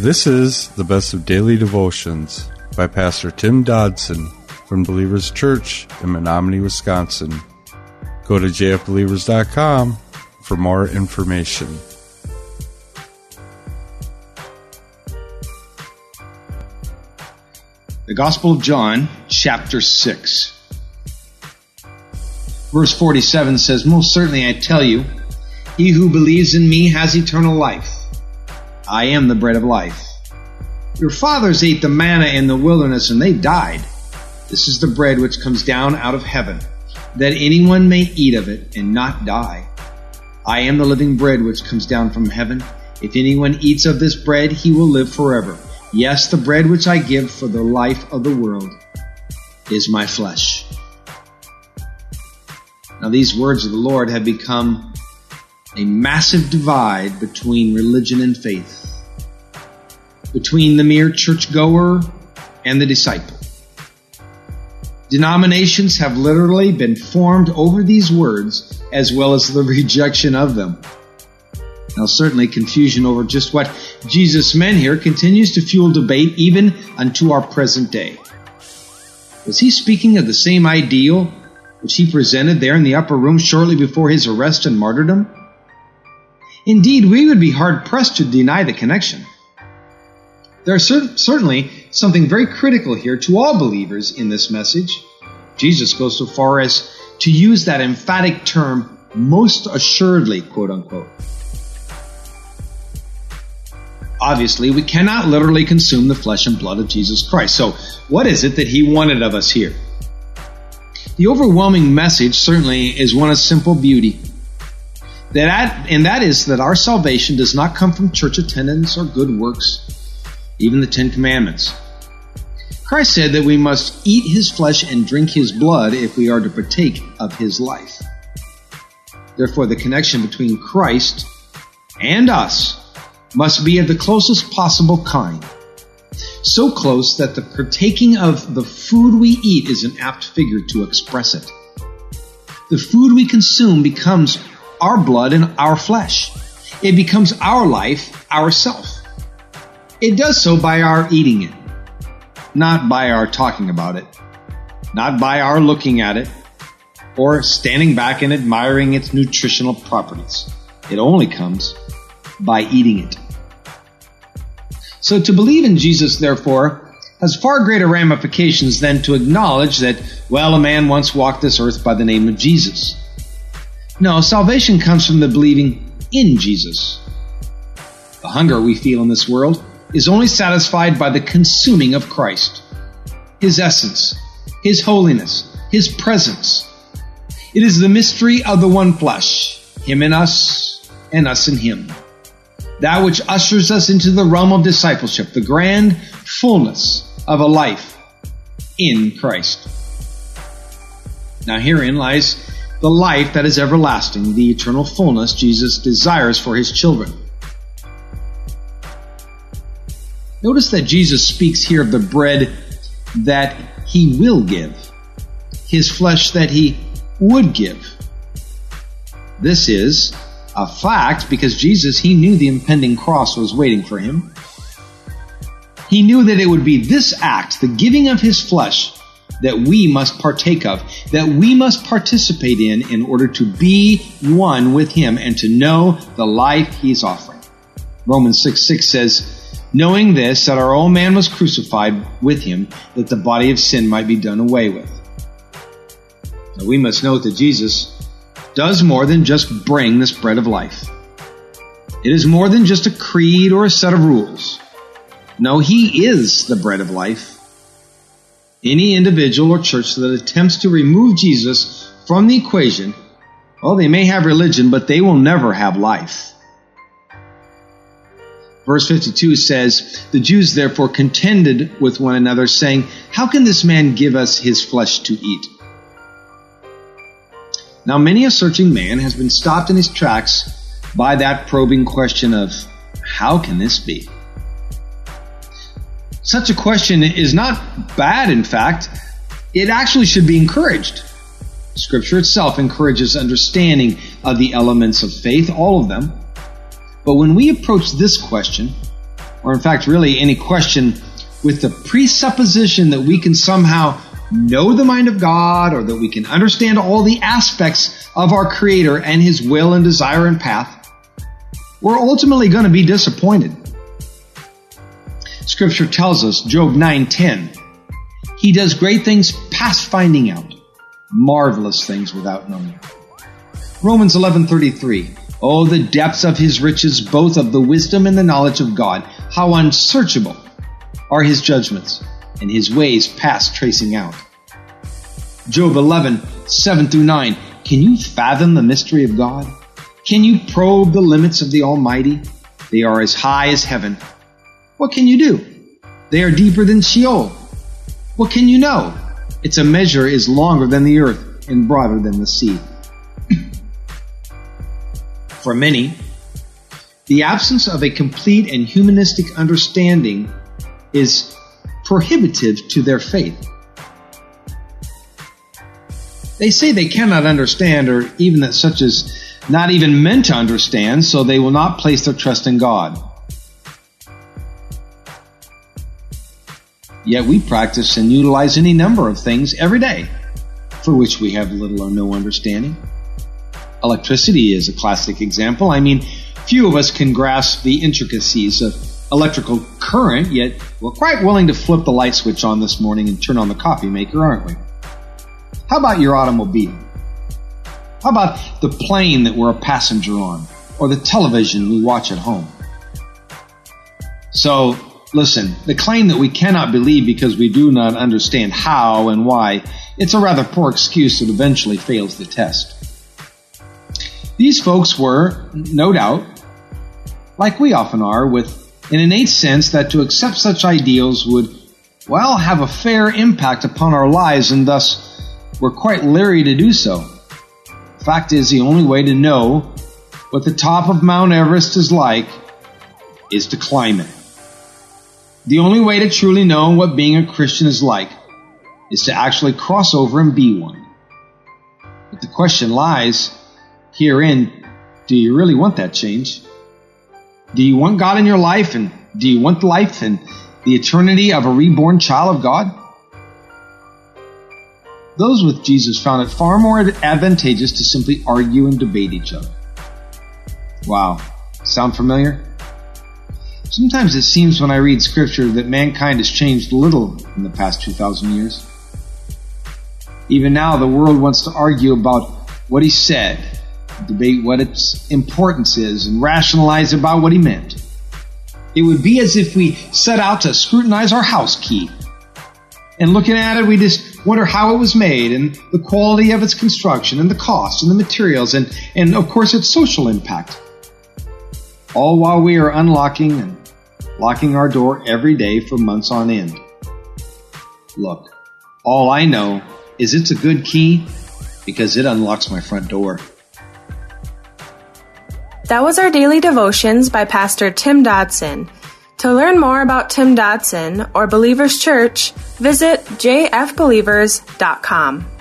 This is the best of daily devotions by Pastor Tim Dodson from Believers Church in Menominee, Wisconsin. Go to jfbelievers.com for more information. The Gospel of John, chapter 6. Verse 47 says, Most certainly I tell you, he who believes in me has eternal life. I am the bread of life. Your fathers ate the manna in the wilderness and they died. This is the bread which comes down out of heaven, that anyone may eat of it and not die. I am the living bread which comes down from heaven. If anyone eats of this bread, he will live forever. Yes, the bread which I give for the life of the world is my flesh. Now, these words of the Lord have become a massive divide between religion and faith, between the mere churchgoer and the disciple. Denominations have literally been formed over these words as well as the rejection of them. Now, certainly confusion over just what Jesus meant here continues to fuel debate even unto our present day. Was he speaking of the same ideal which he presented there in the upper room shortly before his arrest and martyrdom? Indeed, we would be hard pressed to deny the connection. There is cer- certainly something very critical here to all believers in this message. Jesus goes so far as to use that emphatic term, most assuredly, quote unquote. Obviously, we cannot literally consume the flesh and blood of Jesus Christ. So, what is it that he wanted of us here? The overwhelming message certainly is one of simple beauty. That, and that is that our salvation does not come from church attendance or good works, even the Ten Commandments. Christ said that we must eat his flesh and drink his blood if we are to partake of his life. Therefore, the connection between Christ and us must be of the closest possible kind. So close that the partaking of the food we eat is an apt figure to express it. The food we consume becomes our blood and our flesh. It becomes our life, our self. It does so by our eating it, not by our talking about it, not by our looking at it, or standing back and admiring its nutritional properties. It only comes by eating it. So to believe in Jesus, therefore, has far greater ramifications than to acknowledge that, well, a man once walked this earth by the name of Jesus. No, salvation comes from the believing in Jesus. The hunger we feel in this world is only satisfied by the consuming of Christ, His essence, His holiness, His presence. It is the mystery of the one flesh, Him in us, and us in Him that which ushers us into the realm of discipleship, the grand fullness of a life in Christ. Now herein lies the life that is everlasting, the eternal fullness Jesus desires for his children. Notice that Jesus speaks here of the bread that he will give, his flesh that he would give. This is a fact because Jesus, he knew the impending cross was waiting for him. He knew that it would be this act, the giving of his flesh, that we must partake of, that we must participate in in order to be one with him and to know the life he's offering. Romans 6 6 says, Knowing this, that our old man was crucified with him, that the body of sin might be done away with. Now we must note that Jesus does more than just bring this bread of life. It is more than just a creed or a set of rules. No, He is the bread of life. Any individual or church that attempts to remove Jesus from the equation, well, they may have religion, but they will never have life. Verse 52 says, The Jews therefore contended with one another, saying, How can this man give us his flesh to eat? Now, many a searching man has been stopped in his tracks by that probing question of, How can this be? Such a question is not bad, in fact. It actually should be encouraged. Scripture itself encourages understanding of the elements of faith, all of them. But when we approach this question, or in fact, really any question with the presupposition that we can somehow know the mind of God or that we can understand all the aspects of our Creator and His will and desire and path, we're ultimately going to be disappointed. Scripture tells us, Job 9:10, He does great things past finding out, marvelous things without knowing. Romans 11:33, Oh, the depths of His riches, both of the wisdom and the knowledge of God, how unsearchable are His judgments and His ways past tracing out. Job 11, 7 through 9, Can you fathom the mystery of God? Can you probe the limits of the Almighty? They are as high as heaven. What can you do? They are deeper than Sheol. What can you know? Its a measure is longer than the earth and broader than the sea. For many, the absence of a complete and humanistic understanding is prohibitive to their faith. They say they cannot understand, or even that such is not even meant to understand, so they will not place their trust in God. Yet we practice and utilize any number of things every day for which we have little or no understanding. Electricity is a classic example. I mean, few of us can grasp the intricacies of electrical current, yet we're quite willing to flip the light switch on this morning and turn on the coffee maker, aren't we? How about your automobile? How about the plane that we're a passenger on? Or the television we watch at home? So, listen, the claim that we cannot believe because we do not understand how and why, it's a rather poor excuse that eventually fails the test. These folks were, no doubt, like we often are, with an innate sense that to accept such ideals would, well, have a fair impact upon our lives and thus we're quite leery to do so. Fact is, the only way to know what the top of Mount Everest is like is to climb it. The only way to truly know what being a Christian is like is to actually cross over and be one. But the question lies herein do you really want that change? Do you want God in your life and do you want life and the eternity of a reborn child of God? Those with Jesus found it far more advantageous to simply argue and debate each other. Wow. Sound familiar? Sometimes it seems when I read scripture that mankind has changed little in the past 2,000 years. Even now, the world wants to argue about what he said, debate what its importance is, and rationalize about what he meant. It would be as if we set out to scrutinize our house key. And looking at it, we just wonder how it was made and the quality of its construction and the cost and the materials and, and of course its social impact. All while we are unlocking and locking our door every day for months on end. Look, all I know is it's a good key because it unlocks my front door. That was our daily devotions by Pastor Tim Dodson. To learn more about Tim Dodson or Believers Church, visit jfbelievers.com.